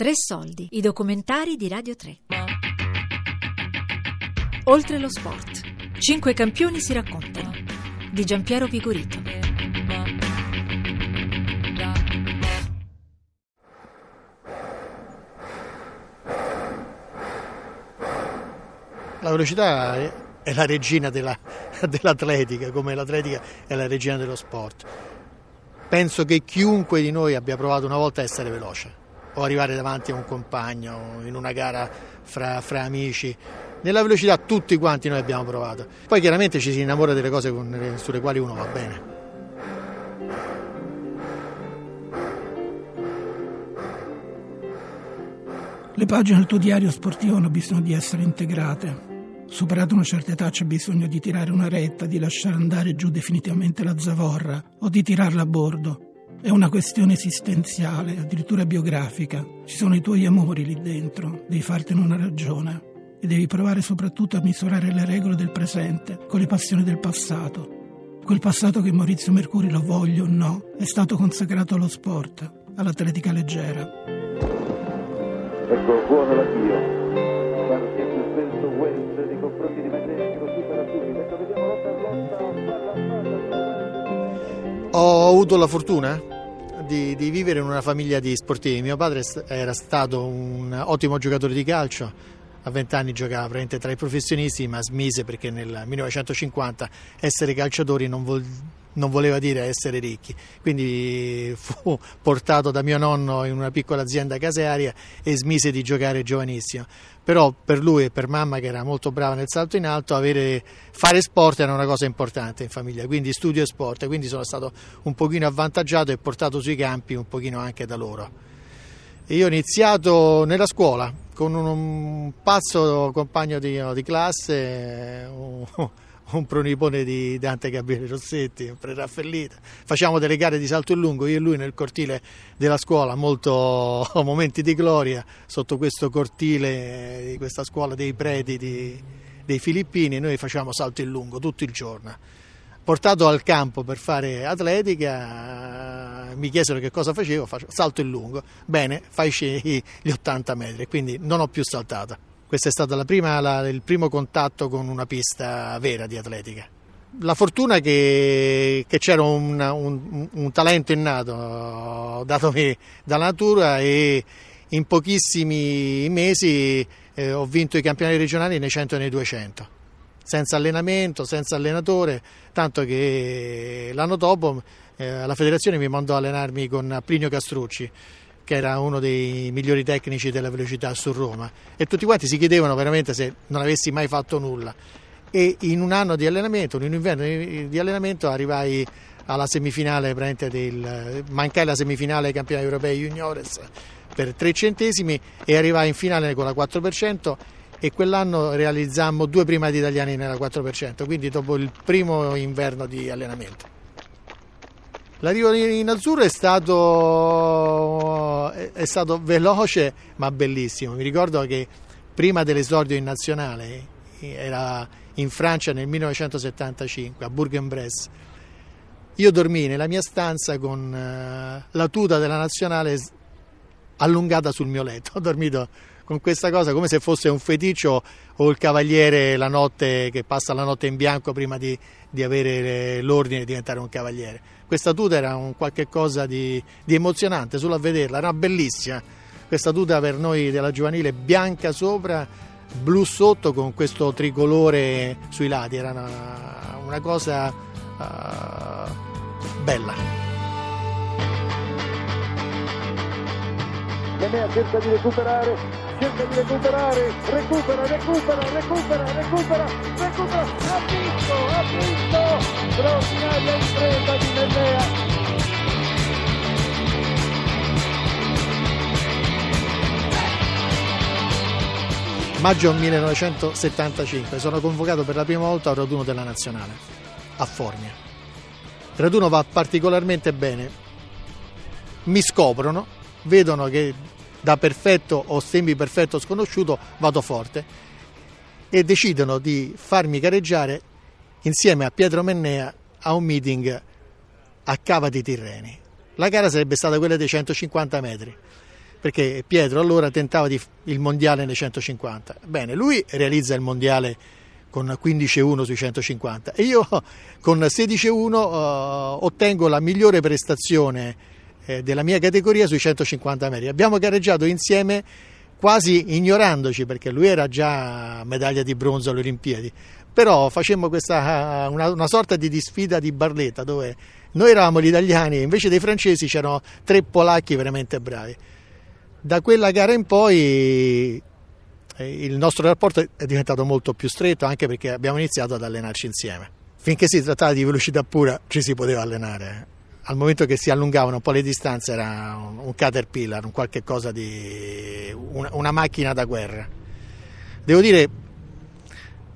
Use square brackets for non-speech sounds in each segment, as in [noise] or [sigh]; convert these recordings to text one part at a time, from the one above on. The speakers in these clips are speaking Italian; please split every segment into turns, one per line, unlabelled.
Tre soldi, i documentari di Radio 3. Oltre lo sport. Cinque campioni si raccontano. Di Giampiero Vigorito.
La velocità è la regina della, [laughs] dell'atletica, come l'atletica è la regina dello sport. Penso che chiunque di noi abbia provato una volta a essere veloce o arrivare davanti a un compagno in una gara fra, fra amici. Nella velocità tutti quanti noi abbiamo provato. Poi chiaramente ci si innamora delle cose con, sulle quali uno va bene.
Le pagine del tuo diario sportivo hanno bisogno di essere integrate. Superato una certa età c'è bisogno di tirare una retta, di lasciare andare giù definitivamente la zavorra o di tirarla a bordo. È una questione esistenziale, addirittura biografica. Ci sono i tuoi amori lì dentro, devi fartene una ragione. E devi provare soprattutto a misurare le regole del presente con le passioni del passato. Quel passato che Maurizio Mercuri, lo voglio o no, è stato consacrato allo sport, all'atletica leggera.
Ecco, buono l'addio.
Ho avuto la fortuna di, di, vivere in una famiglia di sportivi. Mio padre era stato un ottimo giocatore di calcio, a 20 anni giocava praticamente tra i professionisti, ma smise perché nel 1950 essere calciatori non, vol- non voleva dire essere ricchi. Quindi [laughs] fu portato da mio nonno in una piccola azienda casearia e smise di giocare giovanissimo. Però per lui e per mamma, che era molto brava nel salto in alto, avere, fare sport era una cosa importante in famiglia, quindi studio e sport. Quindi sono stato un pochino avvantaggiato e portato sui campi un pochino anche da loro. Io ho iniziato nella scuola con un, un pazzo compagno di, di classe, un, [laughs] un pronipone di Dante Gabriele Rossetti, un preraffellita. Facciamo delle gare di salto in lungo, io e lui nel cortile della scuola, molto [laughs] momenti di gloria, sotto questo cortile di questa scuola dei preti di, dei Filippini, noi facciamo salto in lungo tutto il giorno. Portato al campo per fare atletica, mi chiesero che cosa facevo, faccio salto in lungo. Bene, fai gli 80 metri, quindi non ho più saltato. Questo è stato prima, la, il primo contatto con una pista vera di atletica. La fortuna che, che c'era un, un, un, talento innato datomi dalla natura e in pochissimi mesi eh, ho vinto i campionati regionali nei 100 e nei 200 senza allenamento, senza allenatore, tanto che l'anno dopo eh, la federazione mi mandò a allenarmi con Plinio Castrucci che era uno dei migliori tecnici della velocità su Roma. E tutti quanti si chiedevano veramente se non avessi mai fatto nulla. E in un anno di allenamento, in un inverno di allenamento arrivai alla semifinale del, mancai la semifinale ai campionati europei juniores per tre centesimi e arrivai in finale con la 4% e quell'anno realizzammo due primati italiani nella 4%, quindi dopo il primo inverno di allenamento. L'arrivo in azzurro è stato, è stato veloce ma bellissimo. Mi ricordo che prima dell'esordio in nazionale, era in Francia nel 1975, a Bourg-en-Bresse, io dormii nella mia stanza con eh, la tuta della nazionale allungata sul mio letto. [laughs] Ho dormito con questa cosa come se fosse un feticcio o il cavaliere la notte che passa la notte in bianco prima di, di avere l'ordine di diventare un cavaliere. Questa tuta era un qualche cosa di, di emozionante solo a vederla, era bellissima. Questa tuta per noi della giovanile bianca sopra, blu sotto con questo tricolore sui lati, era una, una cosa uh, bella.
Nenea cerca di recuperare, cerca di recuperare, recupera, recupera, recupera, recupera, recupera, ha vinto, ha vinto, straordinaria impresa di Nenea.
Maggio 1975 sono convocato per la prima volta al raduno della nazionale a Formia. Il raduno va particolarmente bene. Mi scoprono vedono che da perfetto o semi perfetto sconosciuto vado forte e decidono di farmi gareggiare insieme a Pietro Mennea a un meeting a Cava di Tirreni. La gara sarebbe stata quella dei 150 metri. perché Pietro allora tentava di, il mondiale nei 150. Bene, lui realizza il mondiale con 15-1 sui 150 e io [laughs] con 16-1 uh, ottengo la migliore prestazione eh, della mia categoria sui 150 metri. Abbiamo gareggiato insieme quasi ignorandoci perché lui era già medaglia di bronzo alle Olimpiadi, però facemmo questa, una, una sorta di, di sfida di barletta dove noi eravamo gli italiani e invece dei francesi c'erano tre polacchi veramente bravi. Da quella gara in poi eh, il nostro rapporto è diventato molto più stretto anche perché abbiamo iniziato ad allenarci insieme. Finché si trattava di velocità pura ci si poteva allenare al momento che si allungavano un po' le distanze era un, un caterpillar, un qualche cosa di una, una macchina da guerra. Devo dire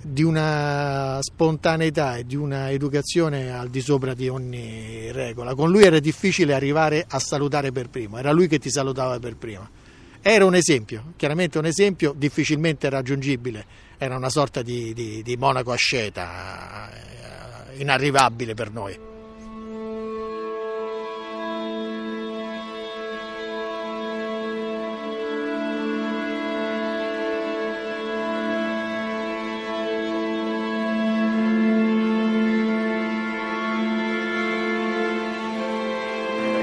di una spontaneità e di una educazione al di sopra di ogni regola. Con lui era difficile arrivare a salutare per primo, era lui che ti salutava per primo. Era un esempio, chiaramente un esempio difficilmente raggiungibile, era una sorta di, di, di monaco asceta, eh, inarrivabile per noi.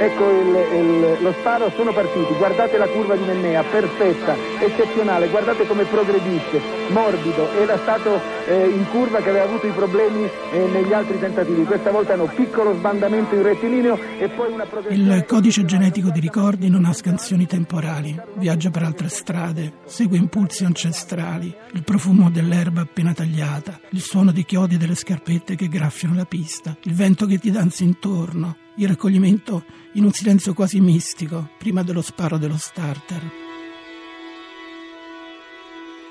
Ecco il, il, lo sparo, sono partiti, guardate la curva di Mennea, perfetta, eccezionale, guardate come progredisce, morbido, era stato eh, in curva che aveva avuto i problemi eh, negli altri tentativi, questa volta no, piccolo sbandamento in rettilineo e poi una progressione...
Il codice genetico di ricordi non ha scansioni temporali, viaggia per altre strade, segue impulsi ancestrali, il profumo dell'erba appena tagliata, il suono di chiodi delle scarpette che graffiano la pista, il vento che ti danza intorno, il raccoglimento in un silenzio quasi mistico prima dello sparo dello starter.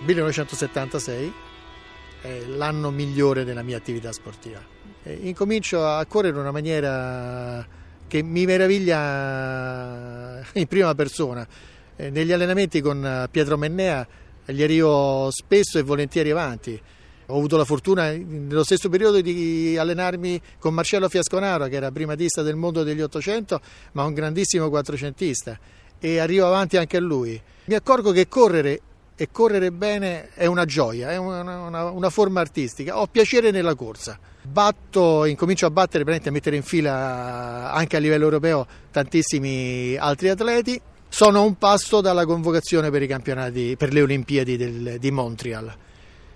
1976 è l'anno migliore della mia attività sportiva. E incomincio a correre in una maniera che mi meraviglia in prima persona. Negli allenamenti con Pietro Mennea gli arrivo spesso e volentieri avanti ho avuto la fortuna nello stesso periodo di allenarmi con Marcello Fiasconaro, che era primatista del mondo degli 800, ma un grandissimo quattrocentista, e arrivo avanti anche a lui. Mi accorgo che correre e correre bene è una gioia, è una, una, una forma artistica. Ho piacere nella corsa. Batto, incomincio a battere, a mettere in fila anche a livello europeo tantissimi altri atleti. Sono a un passo dalla convocazione per per le Olimpiadi del, di Montreal.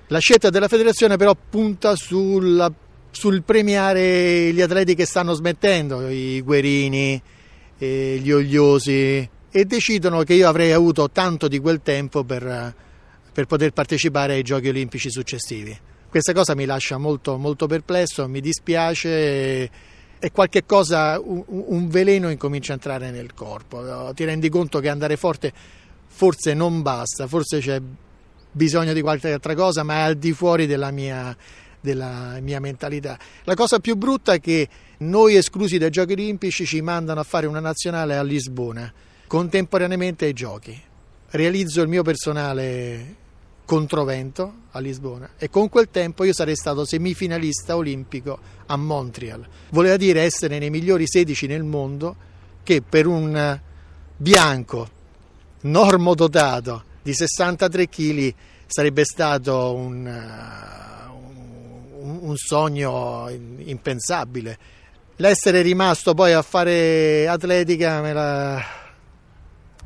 La scelta della federazione però punta sulla, sul premiare gli atleti che stanno smettendo, i guerini, eh, gli oliosi e decidono che io avrei avuto tanto di quel tempo per, per poter partecipare ai giochi olimpici successivi. Questa cosa mi lascia molto, molto perplesso, mi dispiace e qualche cosa, un veleno incomincia a entrare nel corpo. Ti rendi conto che andare forte forse non basta, forse c'è bisogno di qualche altra cosa, ma è al di fuori della mia, della mia mentalità. La cosa più brutta è che noi esclusi dai giochi olimpici ci mandano a fare una nazionale a Lisbona, contemporaneamente ai giochi. Realizzo il mio personale controvento a Lisbona e con quel tempo io sarei stato semifinalista olimpico a Montreal. Voleva dire essere nei migliori 16 nel mondo che per un bianco normodotato di 63 kg sarebbe stato un, uh, un, un sogno impensabile. L'essere rimasto poi a fare atletica me la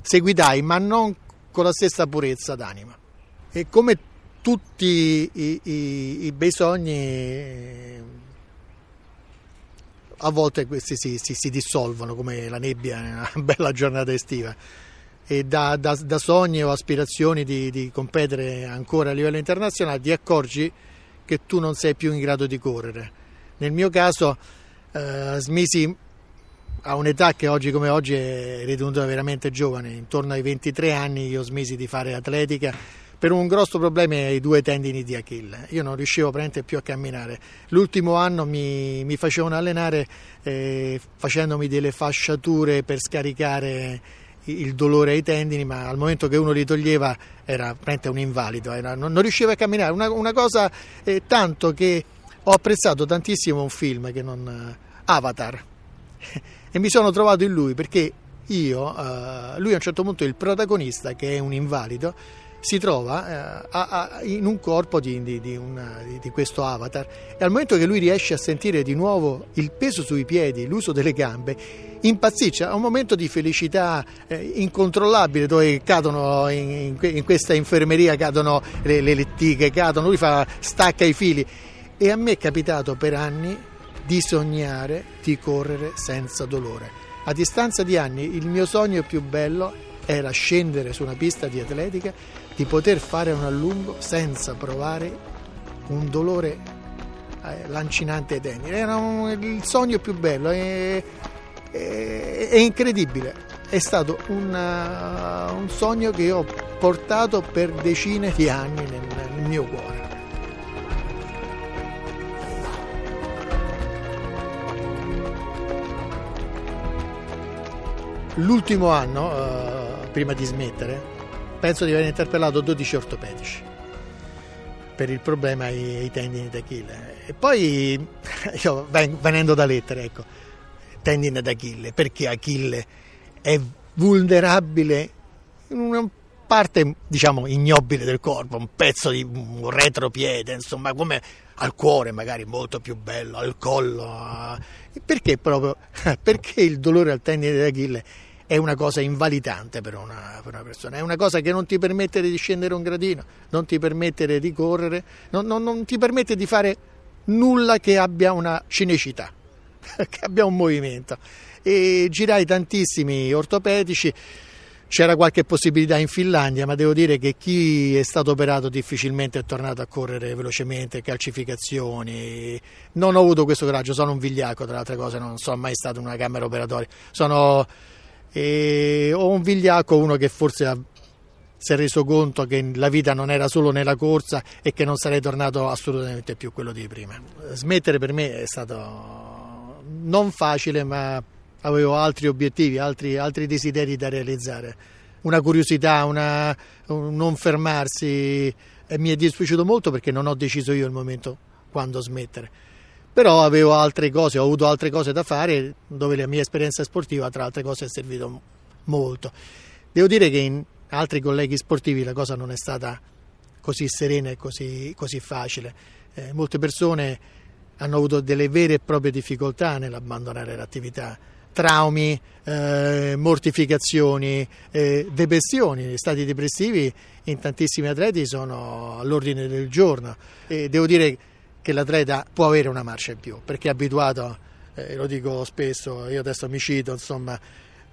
seguitai, ma non con la stessa purezza d'anima. E come tutti i, i, i bei sogni, a volte questi si, si, si dissolvono come la nebbia in una [laughs] bella giornata estiva e da, da, da sogni o aspirazioni di, di, competere ancora a livello internazionale ti accorgi che tu non sei più in grado di correre. Nel mio caso eh, smisi a un'età che oggi come oggi è ritenuta veramente giovane, intorno ai 23 anni io smisi di fare atletica per un grosso problema ai due tendini di Achille. Io non riuscivo praticamente più a camminare. L'ultimo anno mi, mi facevano allenare eh, facendomi delle fasciature per scaricare il dolore ai tendini, ma al momento che uno li toglieva era praticamente un invalido, era, non, non, riusciva a camminare. Una, una cosa eh, tanto che ho apprezzato tantissimo un film che non, Avatar [laughs] e mi sono trovato in lui perché io, uh, lui a un certo punto il protagonista che è un invalido si trova eh, a, a, in un corpo di, di, di, una, di, questo avatar. E al momento che lui riesce a sentire di nuovo il peso sui piedi, l'uso delle gambe, impazzisce, ha un momento di felicità eh, incontrollabile dove cadono in, in, questa infermeria, cadono le, le lettighe, cadono, lui fa, stacca i fili. E a me è capitato per anni di sognare di correre senza dolore. A distanza di anni il mio sogno più bello era scendere su una pista di atletica di poter fare un allungo senza provare un dolore eh, lancinante ai denti. Era un, il sogno più bello, è, è, è incredibile. È stato una, un sogno che ho portato per decine di anni nel, nel mio cuore. L'ultimo anno, eh, prima di smettere, penso di aver interpellato 12 ortopedici per il problema ai, ai tendini d'Achille. E poi, [laughs] io venendo da lettere, ecco, tendine d'Achille, perché Achille è vulnerabile in una parte, diciamo, ignobile del corpo, un pezzo di un retropiede, insomma, come al cuore magari molto più bello, al collo. Perché proprio? [laughs] Perché il dolore al tendine d'Achille è una cosa invalidante per una, per una, persona, è una cosa che non ti permette di scendere un gradino, non ti permette di correre, non, non, non ti permette di fare nulla che abbia una cinecità, [laughs] che abbia un movimento. E girai tantissimi ortopedici. C'era qualche possibilità in Finlandia, ma devo dire che chi è stato operato difficilmente è tornato a correre velocemente, calcificazioni. Non ho avuto questo coraggio, sono un vigliacco, tra le altre cose, non sono mai stato in una camera operatoria. Sono e ho un vigliacco, uno che forse ha, si è reso conto che la vita non era solo nella corsa e che non sarei tornato assolutamente più quello di prima. Smettere per me è stato non facile, ma avevo altri obiettivi, altri, altri desideri da realizzare. Una curiosità, una, un non fermarsi. E mi è dispiaciuto molto perché non ho deciso io il momento quando smettere però avevo altre cose, ho avuto altre cose da fare dove la mia esperienza sportiva tra altre cose è servito molto. Devo dire che in altri colleghi sportivi la cosa non è stata così serena e così, così facile. Eh, molte persone hanno avuto delle vere e proprie difficoltà nell'abbandonare l'attività, traumi, eh, mortificazioni, eh, depressioni, stati depressivi in tantissimi atleti sono all'ordine del giorno e devo dire che l'atleta può avere una marcia in più perché è abituato, eh, lo dico spesso, io adesso mi cito, insomma,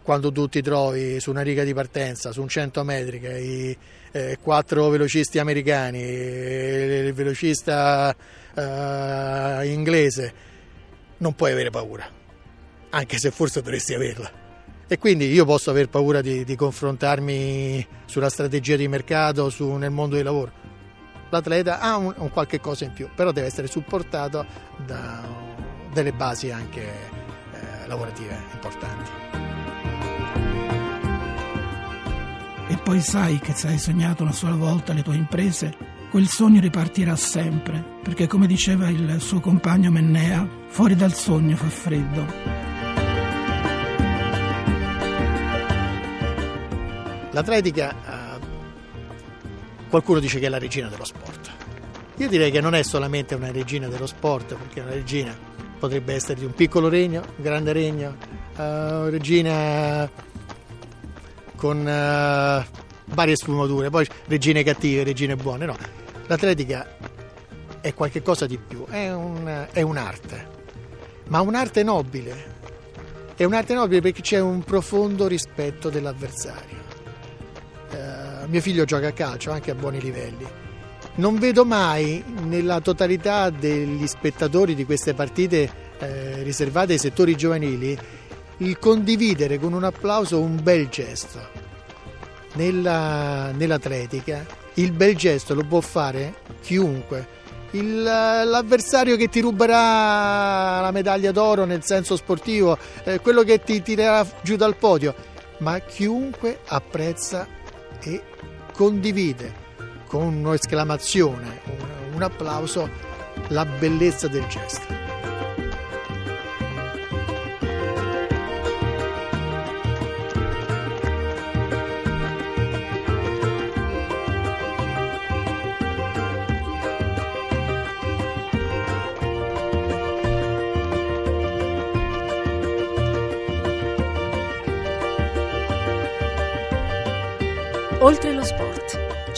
quando tu ti trovi su una riga di partenza, su un 100 metri, che hai eh, quattro velocisti americani, il velocista eh, inglese, non puoi avere paura, anche se forse dovresti averla. E quindi io posso aver paura di, di confrontarmi sulla strategia di mercato, su, nel mondo del lavoro l'atleta ha un, un, qualche cosa in più, però deve essere supportato da delle basi anche eh, lavorative importanti.
E poi sai che se hai sognato una sola volta le tue imprese, quel sogno ripartirà sempre, perché come diceva il suo compagno Mennea, fuori dal sogno fa freddo.
L'atletica Qualcuno dice che è la regina dello sport. Io direi che non è solamente una regina dello sport, perché una regina potrebbe essere di un piccolo regno, un grande regno, uh, regina con uh, varie sfumature, poi regine cattive, regine buone, no. L'atletica è qualcosa di più, è, un, è un'arte, ma un'arte nobile. È un'arte nobile perché c'è un profondo rispetto dell'avversario mio figlio gioca a calcio anche a buoni livelli. Non vedo mai nella totalità degli spettatori di queste partite eh, riservate ai settori giovanili il condividere con un applauso un bel gesto. Nella, nell'atletica il bel gesto lo può fare chiunque. Il, l'avversario che ti ruberà la medaglia d'oro nel senso sportivo, eh, quello che ti tirerà giù dal podio, ma chiunque apprezza e condivide con un'esclamazione, un, un applauso, la bellezza del gesto.